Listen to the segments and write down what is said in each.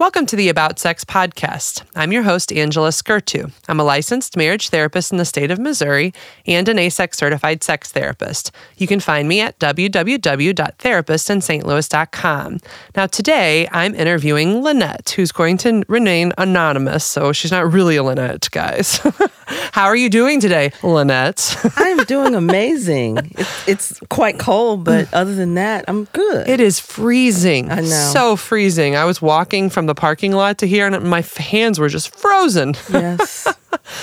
Welcome to the About Sex podcast. I'm your host, Angela Skurtu. I'm a licensed marriage therapist in the state of Missouri and an AASECT certified sex therapist. You can find me at www.therapistinstlouis.com. Now, today I'm interviewing Lynette, who's going to remain anonymous, so she's not really a Lynette, guys. How are you doing today, Lynette? I'm doing amazing. It's, it's quite cold, but other than that, I'm good. It is freezing. I know. So freezing. I was walking from the parking lot to here and my hands were just frozen. yes.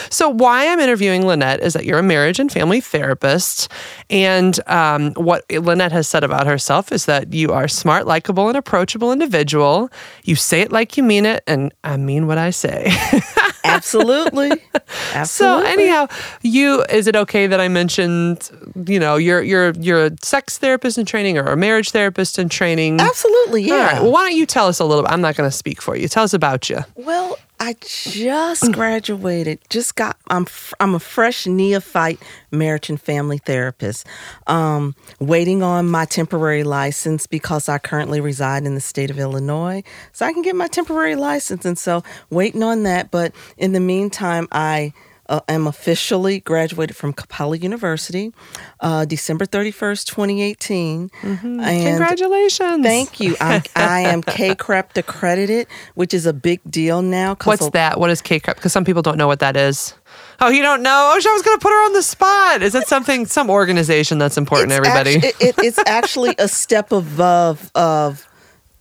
So, why I'm interviewing Lynette is that you're a marriage and family therapist. And um, what Lynette has said about herself is that you are smart, likable, and approachable individual. You say it like you mean it, and I mean what I say. Absolutely. Absolutely. So anyhow, you is it okay that I mentioned, you know, you're you're you're a sex therapist in training or a marriage therapist in training? Absolutely, yeah. All right. Well, why don't you tell us a little bit? I'm not going to speak for you. Tell us about you. Well, I just graduated. Just got. I'm. I'm a fresh neophyte marriage and family therapist. Um, waiting on my temporary license because I currently reside in the state of Illinois, so I can get my temporary license. And so waiting on that. But in the meantime, I. Uh, am officially graduated from Capella University, uh, December 31st, 2018. And Congratulations. Thank you. I, I am CACREP accredited, which is a big deal now. What's a- that? What is K cup? Because some people don't know what that is. Oh, you don't know? Oh, I was going to put her on the spot. Is it something, some organization that's important to It's everybody? actu- it- it- it's actually a step above of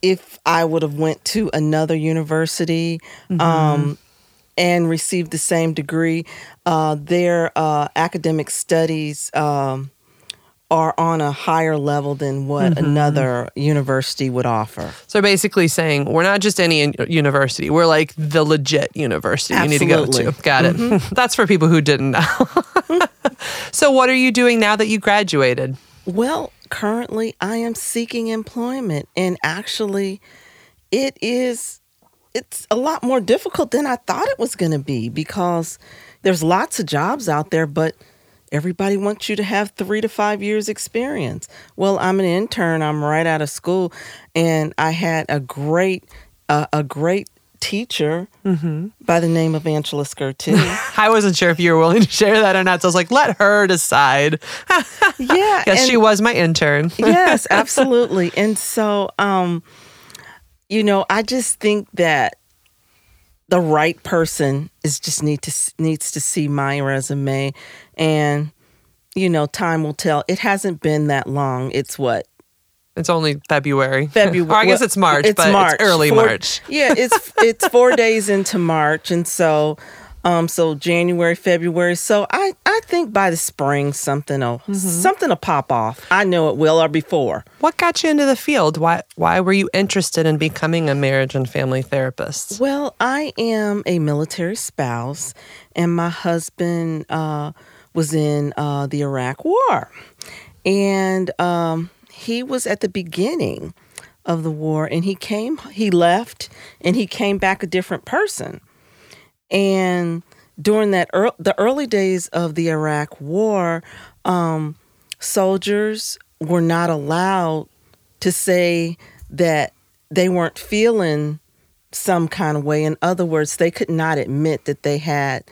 if I would have went to another university Mm-hmm. um, and received the same degree. Uh, their uh, academic studies um, are on a higher level than what Mm-hmm. another university would offer. so basically saying we're not just any university. We're like the legit university you need to go to. Got it. that's for people who didn't know. so what are you doing now that you graduated? Well, currently I am seeking employment and actually it is it's a lot more difficult than I thought it was going to be because there's lots of jobs out there but everybody wants you to have 3 to 5 years experience. Well, I'm an intern, I'm right out of school and I had a great uh, a great teacher by the name of Angela Skurtu. I wasn't sure if you were willing to share that or not. So I was like, let her decide. yeah, Yes, and- she was my intern. yes, absolutely. And so, um, you know, I just think that the right person is just need to needs to see my resume, and you know, time will tell. It hasn't been that long. It's what It's only February. February. or I guess it's March, it's but March. it's early Four- March. Yeah, it's it's four days into March, and so. Um, so January, February. So I, I think by the spring something will Mm-hmm. something will pop off. I know it will or before. What got you into the field? Why why were you interested in becoming a marriage and family therapist? Well, I am a military spouse, and my husband uh, was in uh, the Iraq War. And um, he was at the beginning of the war, and he came, he left, and he came back a different person. And during that ear the early days of the Iraq War, um, soldiers were not allowed to say that they weren't feeling some kind of way. In other words, they could not admit that they had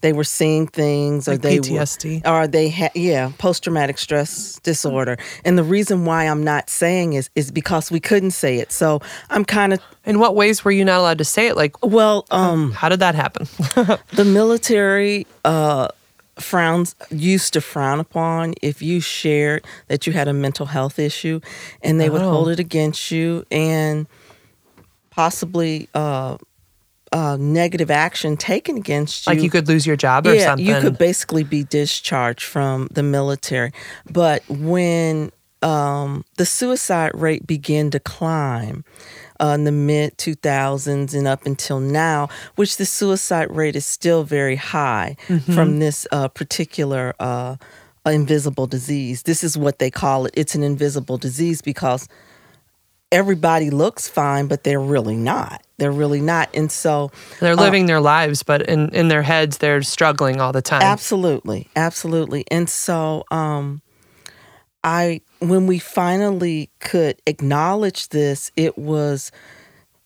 they were seeing things or they PTSD. were, or they had yeah post traumatic stress disorder. And the reason why I'm not saying is is because we couldn't say it. So I'm kind of In what ways were you not allowed to say it? Like, well, um, how did that happen? the military uh, frowns used to frown upon if you shared that you had a mental health issue, and they would Oh. hold it against you and possibly uh, uh, negative action taken against you. like you could lose your job or yeah, something? you could basically be discharged from the military. But when um, the suicide rate began to climb uh, in the mid 2000s and up until now, which the suicide rate is still very high Mm-hmm. from this uh, particular uh, invisible disease. This is what they call it. It's an invisible disease because everybody looks fine, but they're really not. They're really not. And so They're living their lives, but in, in their heads, they're struggling all the time. Absolutely, absolutely. And so, um, I when we finally could acknowledge this, it was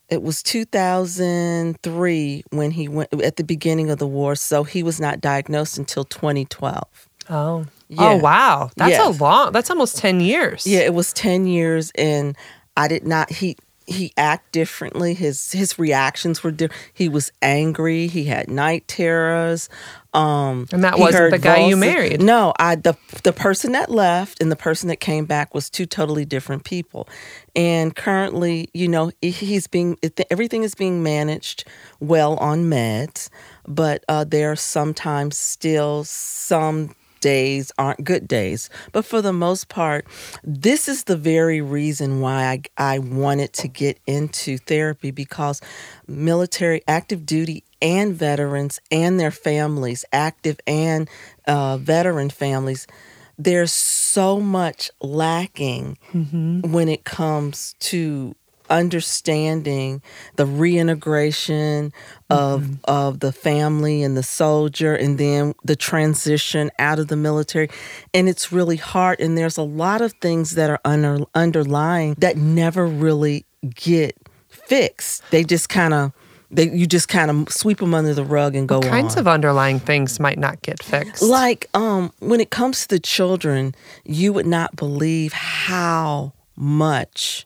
it was 2003 when he went at the beginning of the war. So he was not diagnosed until 2012. Oh. Yeah. Oh wow. That's Yes. a long that's almost 10 years. Yeah, it was 10 years and I did not he he act differently. His his reactions were different. He was angry. He had night terrors. Um, And that wasn't the guy you married. No, I the the person that left and the person that came back was two totally different people. And currently, you know, he's being everything is being managed well on meds, but uh, there are sometimes still some days aren't good days. But for the most part, this is the very reason why I, I wanted to get into therapy because military, active duty, and veterans and their families, active and uh, veteran families, there's so much lacking when it comes to understanding the reintegration of of the family and the soldier and then the transition out of the military and it's really hard and there's a lot of things that are under, underlying that never really get fixed they just kind of they you just kind of sweep them under the rug and go What kinds on. of underlying things might not get fixed. Like um when it comes to the children, you would not believe how much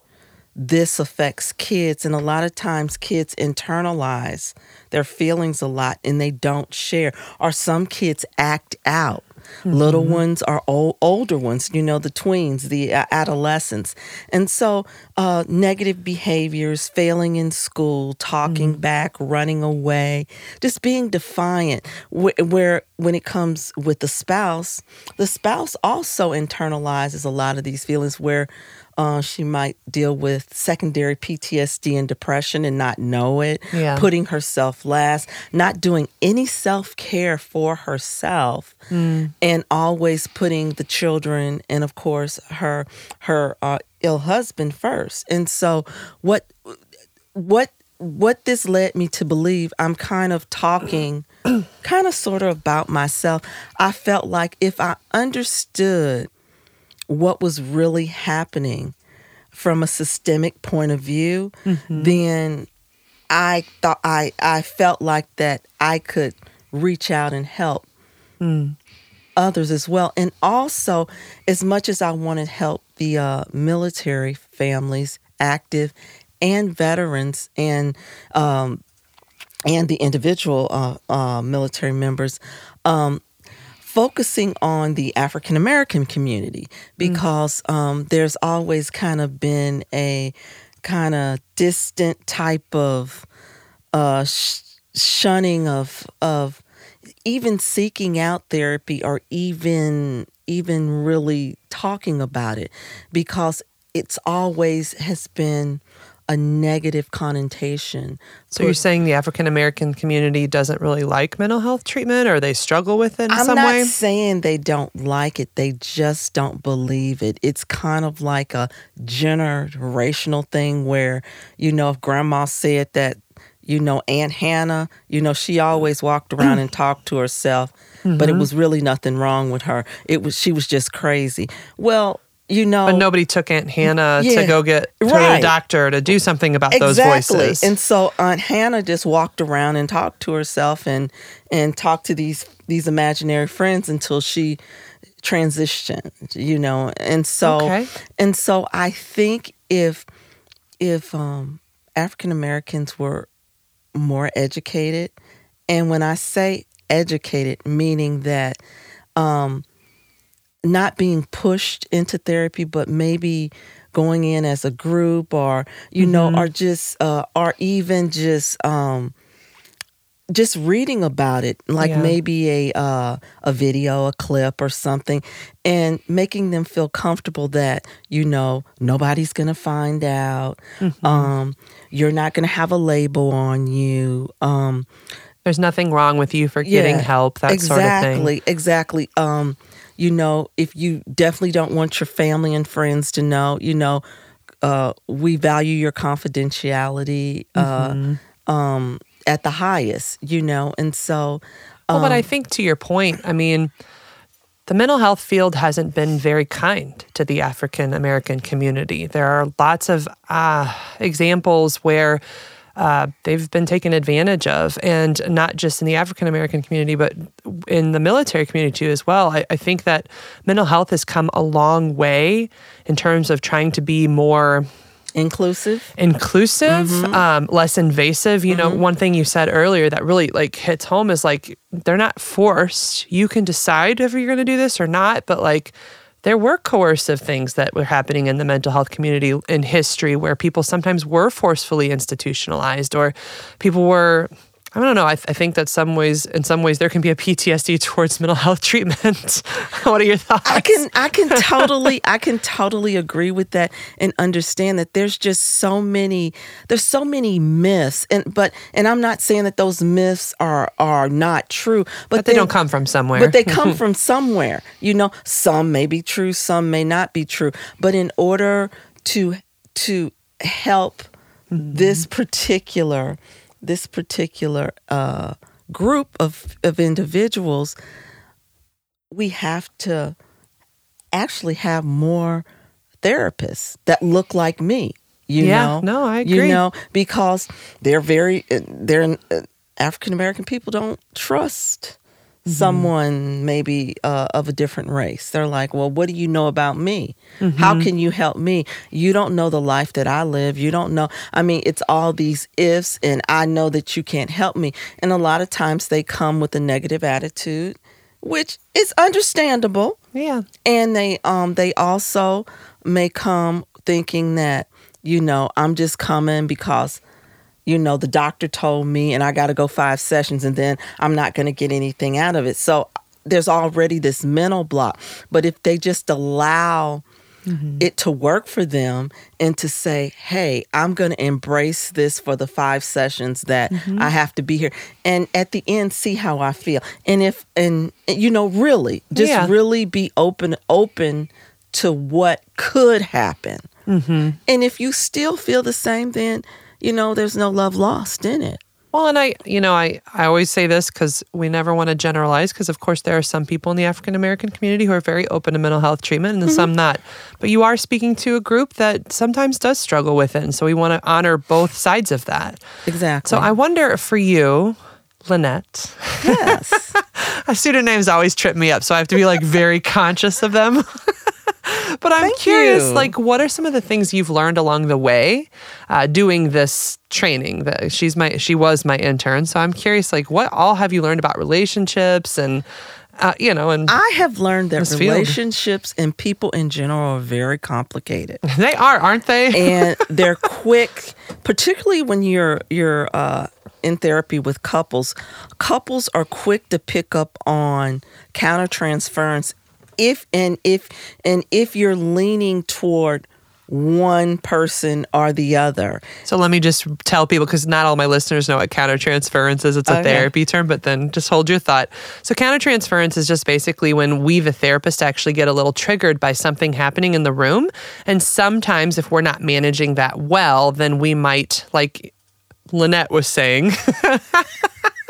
this affects kids and a lot of times kids internalize their feelings a lot and they don't share or some kids act out. Little ones are old, older ones you know the tweens the uh, adolescents. And so uh, negative behaviors failing in school talking back running away just being defiant wh- where when it comes with the spouse the spouse also internalizes a lot of these feelings where uh, she might deal with secondary PTSD and depression and not know it, Yeah. putting herself last, not doing any self care for herself, and always putting the children and, of course, her her uh, ill husband first. And so, what what what this led me to believe, I'm kind of talking, kind of sort of about myself. I felt like if I understood what was really happening from a systemic point of view, then I thought I I felt like that I could reach out and help others as well. And also, as much as I wanted to help the uh, military families, active and veterans, and um, and the individual uh, uh, military members, um, focusing on the African American community because um, there's always kind of been a kind of distant type of uh, sh- shunning of of even seeking out therapy or even even really talking about it because it's always has been a negative connotation. so you're saying the African American community doesn't really like mental health treatment or they struggle with it in I'm some not way? saying they don't like it. They just don't believe it. It's kind of like a generational thing where, you know, if grandma said that, you know, Aunt Hannah, you know, she always walked around and talked to herself, but Mm-hmm. it was really nothing wrong with her. It was she was just crazy. Well, you know, But nobody took Aunt Hannah to go get to right. the doctor to do something about those exactly. voices. And so Aunt Hannah just walked around and talked to herself and and talked to these these imaginary friends until she transitioned, you know. And so Okay. and so I think if if um African Americans were more educated, and when I say educated, meaning that um not being pushed into therapy, but maybe going in as a group or, you know, or just, uh, or even just, um, just reading about it, like Yeah. maybe a uh, a video, a clip, or something, and making them feel comfortable that you know nobody's gonna find out. Um, you're not gonna have a label on you. Um, There's nothing wrong with you for getting yeah, help, that sort of thing. exactly, exactly. Um, you know, if you definitely don't want your family and friends to know, you know, uh, we value your confidentiality uh, Mm-hmm. um, at the highest, you know, and so. Well, but I um, think to your point, I mean, the mental health field hasn't been very kind to the African American community. There are lots of uh, examples where uh, they've been taken advantage of, and not just in the African American community, but in the military community too as well. I, I think that mental health has come a long way in terms of trying to be more inclusive? inclusive um, less invasive. You know one thing you said earlier that really like hits home is like they're not forced. You can decide if you're going to do this or not but like there were coercive things that were happening in the mental health community in history where people sometimes were forcefully institutionalized or people were I don't know. I, th- I think that some ways, in some ways, there can be a PTSD towards mental health treatment. what are your thoughts? I can I can totally I can totally agree with that and understand that there's just so many there's so many myths and but and I'm not saying that those myths are are not true but, but they don't come from somewhere. but they come from somewhere you know some may be true some may not be true but in order to to help mm-hmm. this particular this particular uh, group of of individuals we have to actually have more therapists that look like me. You Yeah, know, no, I agree. You know, because they're very they're uh, African American people don't trust Mm-hmm. someone maybe uh, of a different race. They're like, well, what do you know about me? Mm-hmm. How can you help me? You don't know the life that I live. You don't know. I mean, it's all these ifs, and I know that you can't help me. And a lot of times they come with a negative attitude, which is understandable yeah. and they um they also may come thinking that you know i'm just coming because you know the doctor told me and i got to go five sessions and then i'm not going to get anything out of it. So there's already this mental block. But if they just allow it to work for them and to say hey i'm going to embrace this for the five sessions that i have to be here and at the end see how i feel. And if and you know really just Yeah. really be open open to what could happen. Mm-hmm. and if you still feel the same then you know there's no love lost in it Well, and I, you know, I, I always say this because we never want to generalize because, of course, there are some people in the African American community who are very open to mental health treatment and some mm-hmm. not. But you are speaking to a group that sometimes does struggle with it. And so we want to honor both sides of that. exactly So I wonder for you, Lynette, yes pseudonyms always trip me up. So I have to be like very conscious of them. but I'm Thank curious, you. like, what are some of the things you've learned along the way uh, doing this training? That she's my, she was my intern, so I'm curious, like, what all have you learned about relationships and, uh, you know, and I have learned that relationships and people in general are very complicated. they are, aren't they? and they're quick, particularly when you're you're uh, in therapy with couples. Couples are quick to pick up on countertransference if and if and if you're leaning toward one person or the other. So let me just tell people because not all my listeners know what countertransference is. It's a Okay. therapy term, but then just hold your thought. So countertransference is just basically when we, the therapist, actually get a little triggered by something happening in the room. And sometimes if we're not managing that well, then we might, like Lynette was saying,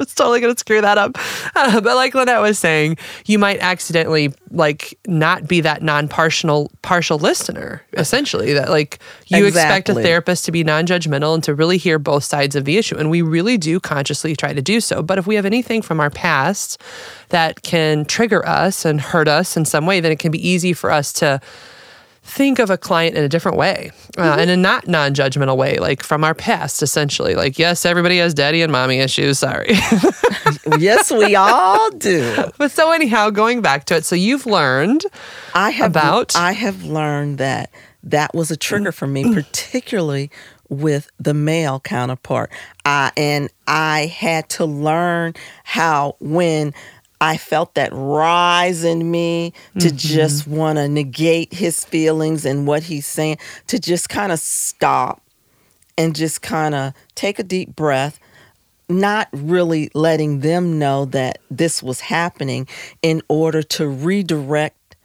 was totally going to screw that up. Uh, but like Lynette was saying, you might accidentally like not be that non-partial partial listener, essentially. That like you expect a therapist to be non-judgmental and to really hear both sides of the issue. And we really do consciously try to do so. But if we have anything from our past that can trigger us and hurt us in some way, then it can be easy for us to think of a client in a different way, uh, in a not non-judgmental way, like from our past, essentially. Like, yes, everybody has daddy and mommy issues. Sorry. yes, we all do. but so anyhow, going back to it, so you've learned I have About? I have learned that that was a trigger for me, particularly with the male counterpart. I and I had to learn how when I felt that rise in me to mm-hmm. just want to negate his feelings and what he's saying, to just kind of stop and just kind of take a deep breath, not really letting them know that this was happening in order to redirect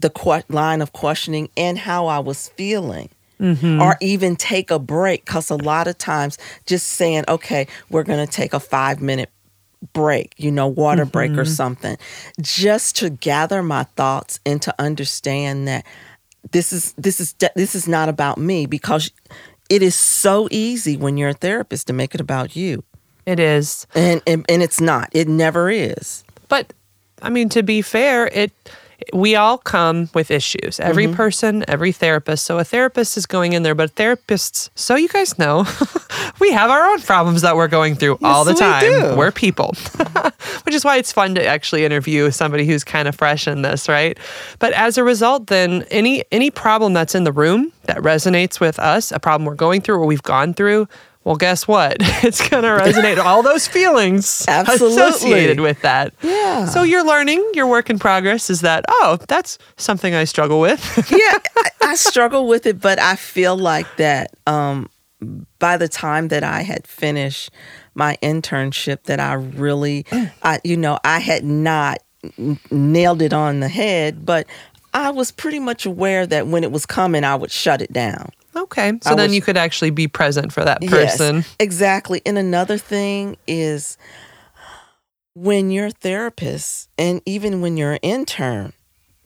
the que- line of questioning and how I was feeling. Mm-hmm. Or even take a break, because a lot of times just saying, okay, we're going to take a five minute break, you know, water break or mm-hmm. something, just to gather my thoughts and to understand that this is this is this is not about me because it is so easy when you're a therapist to make it about you. It is. And and, and it's not. It never is. But I mean, to be fair, it we all come with issues. Every Mm-hmm. person, every therapist. So a therapist is going in there, but therapists, so you guys know, we have our own problems that we're going through all the we time. do. We're people, which is why it's fun to actually interview somebody who's kind of fresh in this, right? But as a result, then any any problem that's in the room that resonates with us, a problem we're going through or we've gone through. Well, guess what? It's going to resonate all those feelings Absolutely. associated with that. Yeah. So you're learning, your work in progress is that, oh, that's something I struggle with. yeah, I, I struggle with it, but I feel like that um, by the time that I had finished my internship, that I really, I, you know, I had not nailed it on the head, but I was pretty much aware that when it was coming, I would shut it down. Okay. So I then was- you could actually be present for that person. Yes, exactly. And another thing is when you're a therapist and even when you're an intern,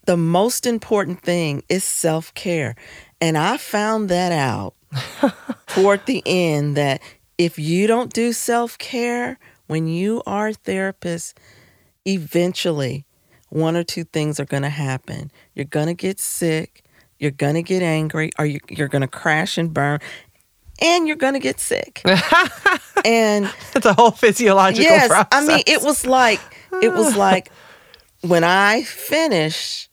the most important thing is self care. And I found that out toward the end that if you don't do self care when you are a therapist, eventually one or two things are going to happen. You're going to get sick, you're going to get angry, or you- you're going to crash and burn, and you're going to get sick. and It's a whole physiological yes, process. I mean, it was like it was like when I finished,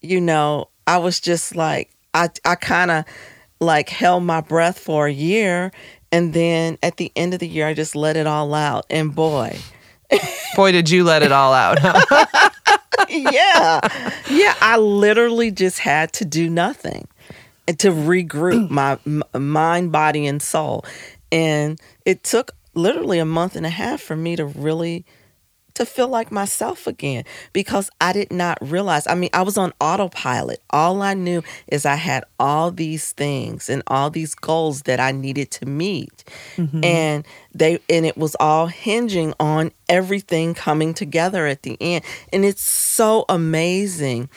you know, I was just like I I kind of like held my breath for a year, and then at the end of the year, I just let it all out, and boy. Boy, did you let it all out. huh? yeah. Yeah. I literally just had to do nothing and to regroup mm. my m- mind, body, and soul. And it took literally a month and a half for me to really to feel like myself again because I did not realize. I mean, I was on autopilot. All I knew is I had all these things and all these goals that I needed to meet. Mm-hmm. And they and it was all hinging on everything coming together at the end. And it's so amazing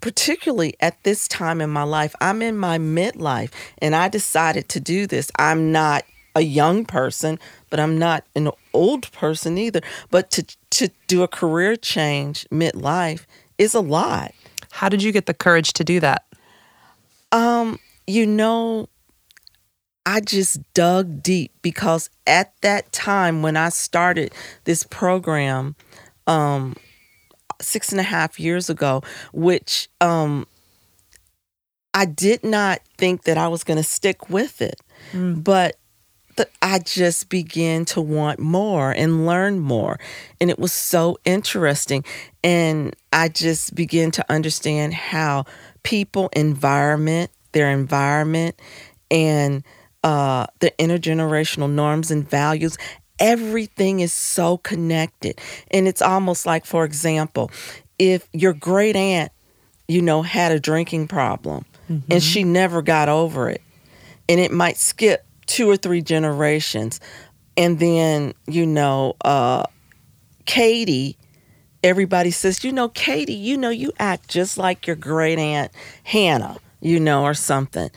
particularly at this time in my life, I'm in my midlife and I decided to do this. I'm not a young person, but I'm not an old person either. But to to do a career change midlife is a lot. How did you get the courage to do that? Um, you know, I just dug deep because at that time when I started this program, um, six and a half years ago, which um, I did not think that I was going to stick with it, but the, I just began to want more and learn more. And it was so interesting. And I just began to understand how people, environment, their environment, and uh, the intergenerational norms and values, everything is so connected. And it's almost like, for example, if your great aunt, you know, had a drinking problem and she never got over it, and it might skip two or three generations. And then, you know, uh, Katie, everybody says, you know, Katie, you know, you act just like your great aunt Hannah, you know, or something.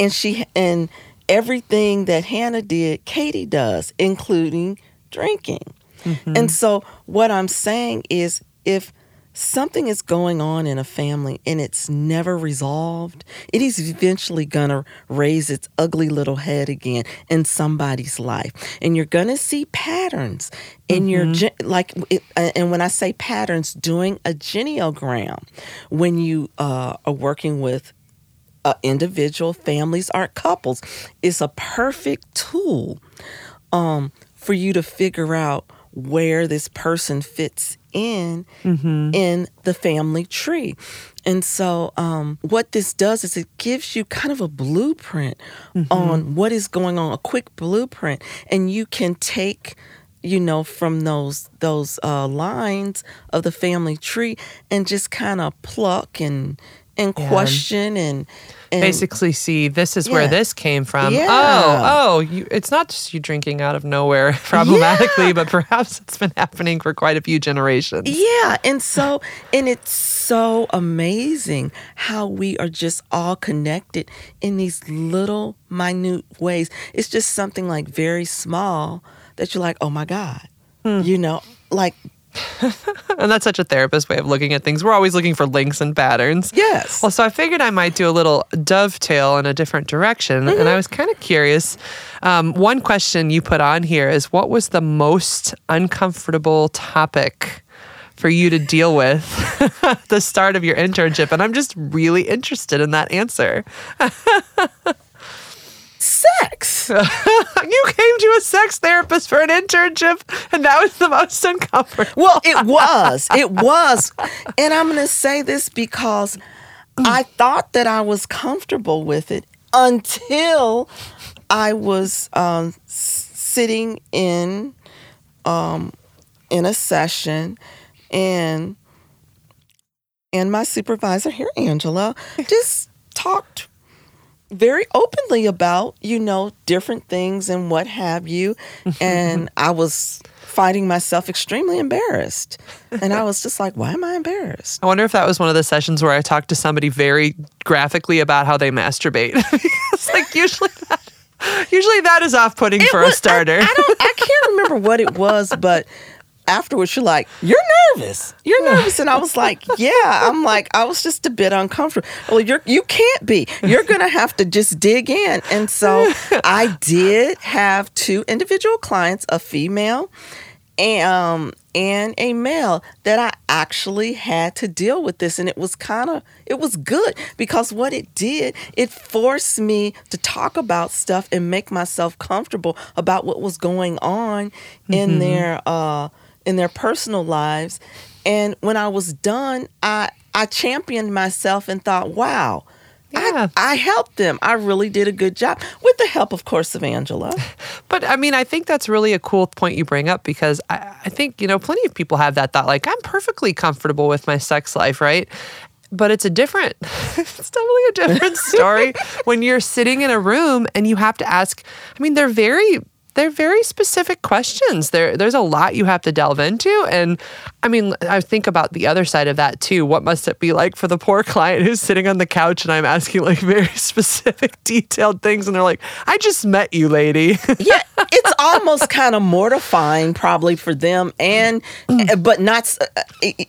And she, and everything that Hannah did, Katie does, including drinking. And so, what I'm saying is, if something is going on in a family and it's never resolved, it is eventually going to raise its ugly little head again in somebody's life. And you're going to see patterns in your, like, it, uh, and when I say patterns, doing a genogram, when you uh, are working with uh, individual families or couples is a perfect tool um, for you to figure out where this person fits in in the family tree. And so, um, what this does is it gives you kind of a blueprint on what is going on, a quick blueprint, and you can take you know from those those uh, lines of the family tree and just kind of pluck and and Yeah. question and and basically see this is where this came from. Yeah. Oh, oh, you, it's not just you drinking out of nowhere problematically, but perhaps it's been happening for quite a few generations. Yeah, and so and it's so amazing how we are just all connected in these little minute ways. It's just something like very small that you're like, "Oh my god." Hmm. You know, like And that's such a therapist way of looking at things. We're always looking for links and patterns. yes. Well, so I figured I might do a little dovetail in a different direction. And I was kind of curious. Um, one question you put on here is what was the most uncomfortable topic for you to deal with at the start of your internship? And I'm just really interested in that answer. Sex. You came to a sex therapist for an internship, and that was the most uncomfortable. Well, it was. It was. And I'm going to say this because I thought that I was comfortable with it until I was um, sitting in um, in a session and and my supervisor here Angela just talked very openly about, you know, different things and what have you. And I was finding myself extremely embarrassed. And I was just like, why am I embarrassed? I wonder if that was one of the sessions where I talked to somebody very graphically about how they masturbate. it's like usually that, usually that is off-putting for a was- I- starter. I, don't I can't remember what it was, but afterwards you're like, You're nervous. You're nervous. And I was like, Yeah. I'm like, I was just a bit uncomfortable. Well, you're you can't be. You're gonna have to just dig in. And so I did have two individual clients, a female and um and a male that I actually had to deal with this and it was kind of it was good because what it did it forced me to talk about stuff and make myself comfortable about what was going on in their uh in their personal lives and when I was done I I championed myself and thought wow Yeah. I, I helped them. I really did a good job with the help, of course, of Angela. But I mean, I think that's really a cool point you bring up because I, I think, you know, plenty of people have that thought like, I'm perfectly comfortable with my sex life, right? But it's a different, it's definitely a different story when you're sitting in a room and you have to ask. I mean, they're very, they're very specific questions. There, there's a lot you have to delve into. And I mean, I think about the other side of that too. What must it be like for the poor client who's sitting on the couch and I'm asking like very specific, detailed things, and they're like, I just met you, lady. yeah, it's almost kind of mortifying, probably for them, and mm. eh, but not uh,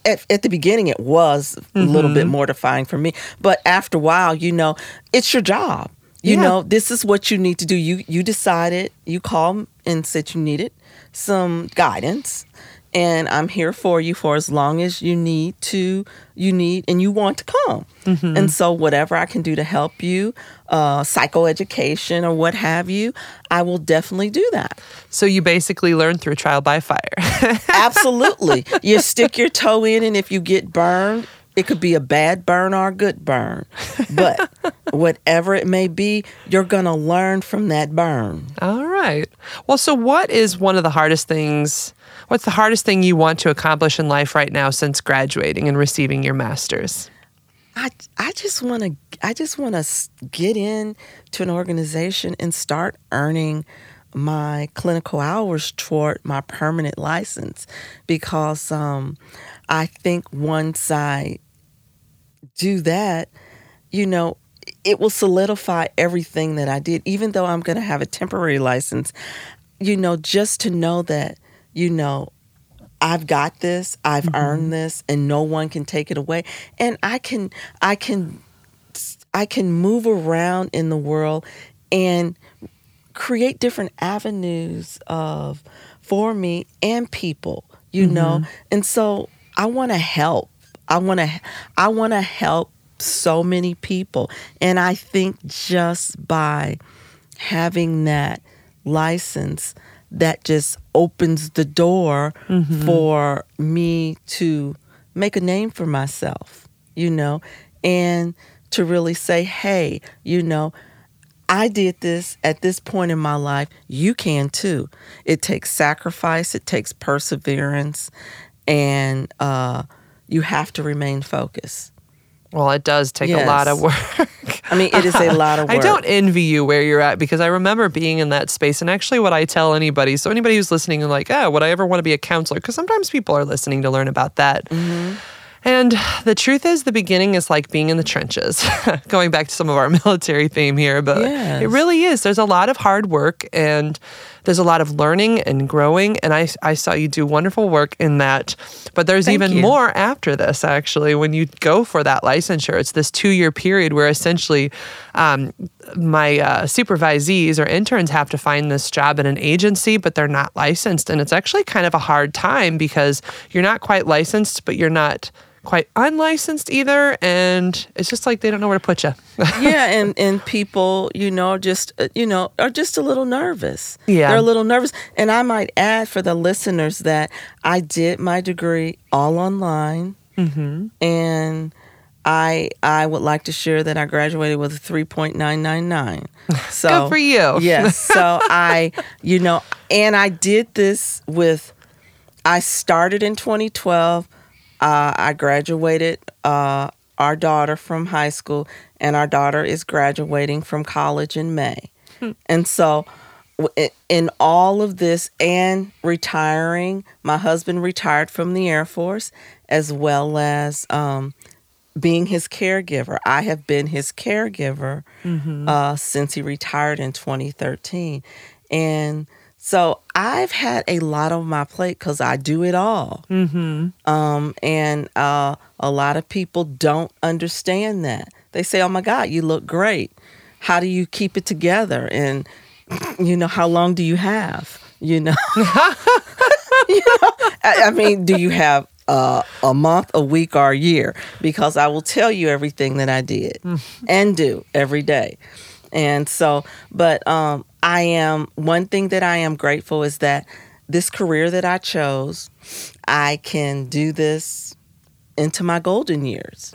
at, at the beginning. It was a little bit mm-hmm. mortifying for me, but after a while, you know, it's your job. You Yeah. know, this is what you need to do. You you decided. You called and said you needed some guidance, and I'm here for you for as long as you need to. You need and you want to come, and so whatever I can do to help you, uh, psychoeducation or what have you, I will definitely do that. So you basically learn through trial by fire. Absolutely. you stick your toe in, and if you get burned, it could be a bad burn or a good burn. But whatever it may be, you're going to learn from that burn. All right. Well, so what is one of the hardest things? What's the hardest thing you want to accomplish in life right now since graduating and receiving your master's? I, I just want to I just want to get in to an organization and start earning my clinical hours toward my permanent license because um, I think once I do that, you know, it will solidify everything that I did, even though I'm going to have a temporary license. You know, just to know that, you know, I've got this, I've mm-hmm. earned this, and no one can take it away. And I can, I can, I can move around in the world and create different avenues of for me and people you know mm-hmm. and so i want to help i want to i want to help so many people and i think just by having that license that just opens the door for me to make a name for myself you know and to really say hey you know I did this at this point in my life. You can too. It takes sacrifice, it takes perseverance, and uh, you have to remain focused. Well, it does take a lot of work. I mean, it is a lot of work. I don't envy you where you're at because I remember being in that space. And actually, what I tell anybody so, anybody who's listening and like, oh, would I ever want to be a counselor? Because sometimes people are listening to learn about that. Mm-hmm. And the truth is, the beginning is like being in the trenches, going back to some of our military theme here, but Yes. it really is. There's a lot of hard work and there's a lot of learning and growing. And I, I saw you do wonderful work in that. But there's Thank even you. more after this, actually, when you go for that licensure. It's this two year period where essentially um, my uh, supervisees or interns have to find this job in an agency, but they're not licensed. And it's actually kind of a hard time because you're not quite licensed, but you're not quite unlicensed either. And it's just like they don't know where to put you. yeah, and and people, you know, just uh, you know, are just a little nervous. Yeah. they're a little nervous. And I might add for the listeners that I did my degree all online, Mm-hmm. and I I would like to share that I graduated with a three point nine nine nine. So Good for you. yes. So I, you know, and I did this with. I started in 2012. Uh, I graduated uh, our daughter from high school, and our daughter is graduating from college in May. And so, in all of this and retiring, my husband retired from the Air Force as well as um, being his caregiver. I have been his caregiver uh, since he retired in 2013. And so I've had a lot on my plate because I do it all. Mm-hmm. Um, and uh, a lot of people don't understand that. They say, oh my God, you look great. How do you keep it together? And, you know, how long do you have? You know, you know I, I mean, do you have uh, a month, a week, or a year? Because I will tell you everything that I did and do every day. And so, but um, I am, one thing that I am grateful is that this career that I chose, I can do this into my golden years.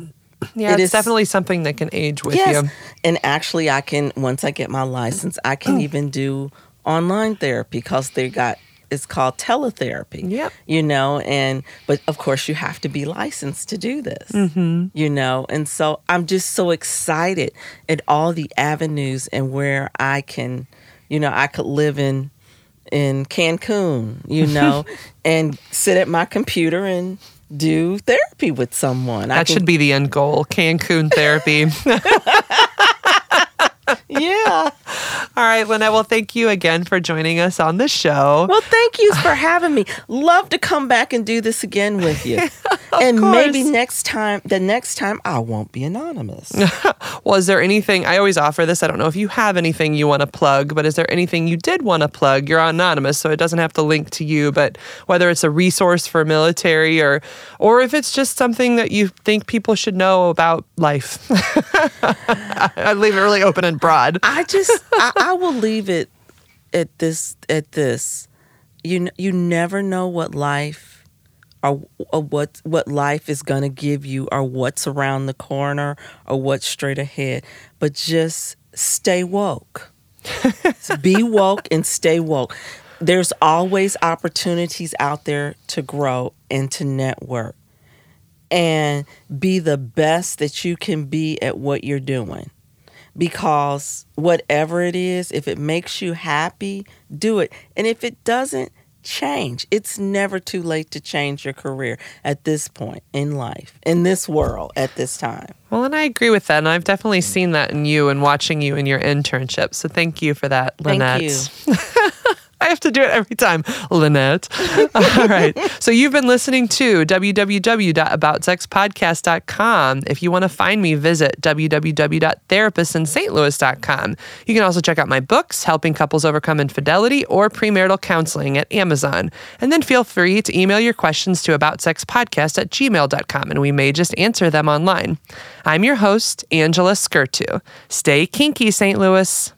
Yeah, It it's is- definitely something that can age with yes. you. And actually, I can, once I get my license, I can even do online therapy because they got, it's called teletherapy. Yep. You know, and, but of course, you have to be licensed to do this. Mm-hmm. You know, and so I'm just so excited at all the avenues and where I can, you know, I could live in in Cancun, you know, and sit at my computer and do therapy with someone. I That can- should be the end goal Cancun therapy. yeah. All right, Lynette. Well, thank you again for joining us on the show. Well, thank you for having me. Love to come back and do this again with you. and maybe next time, the next time I won't be anonymous. Well, is there anything I always offer this? I don't know if you have anything you want to plug, but is there anything you did want to plug? You're anonymous, so it doesn't have to link to you, but whether it's a resource for military or or if it's just something that you think people should know about life. I leave it really open and broad. I just I, I will leave it at this at this. You you never know what life or, or what what life is going to give you or what's around the corner or what's straight ahead. But just stay woke. Be woke and stay woke. There's always opportunities out there to grow and to network and be the best that you can be at what you're doing because whatever it is, if it makes you happy, do it. And if it doesn't, change. It's never too late to change your career at this point in life, in this world, at this time. Well, and I agree with that. And I've definitely seen that in you and watching you in your internship. So thank you for that, Thank Lynette. you. I have to do it every time, Lynette. All right. So you've been listening to www.aboutsexpodcast.com. If you want to find me, visit www.therapistsinstlouis.com. You can also check out my books, Helping Couples Overcome Infidelity or Premarital Counseling at Amazon. And then feel free to email your questions to aboutsexpodcast at gmail.com and we may just answer them online. I'm your host, Angela Skurtu. Stay kinky, St. Louis.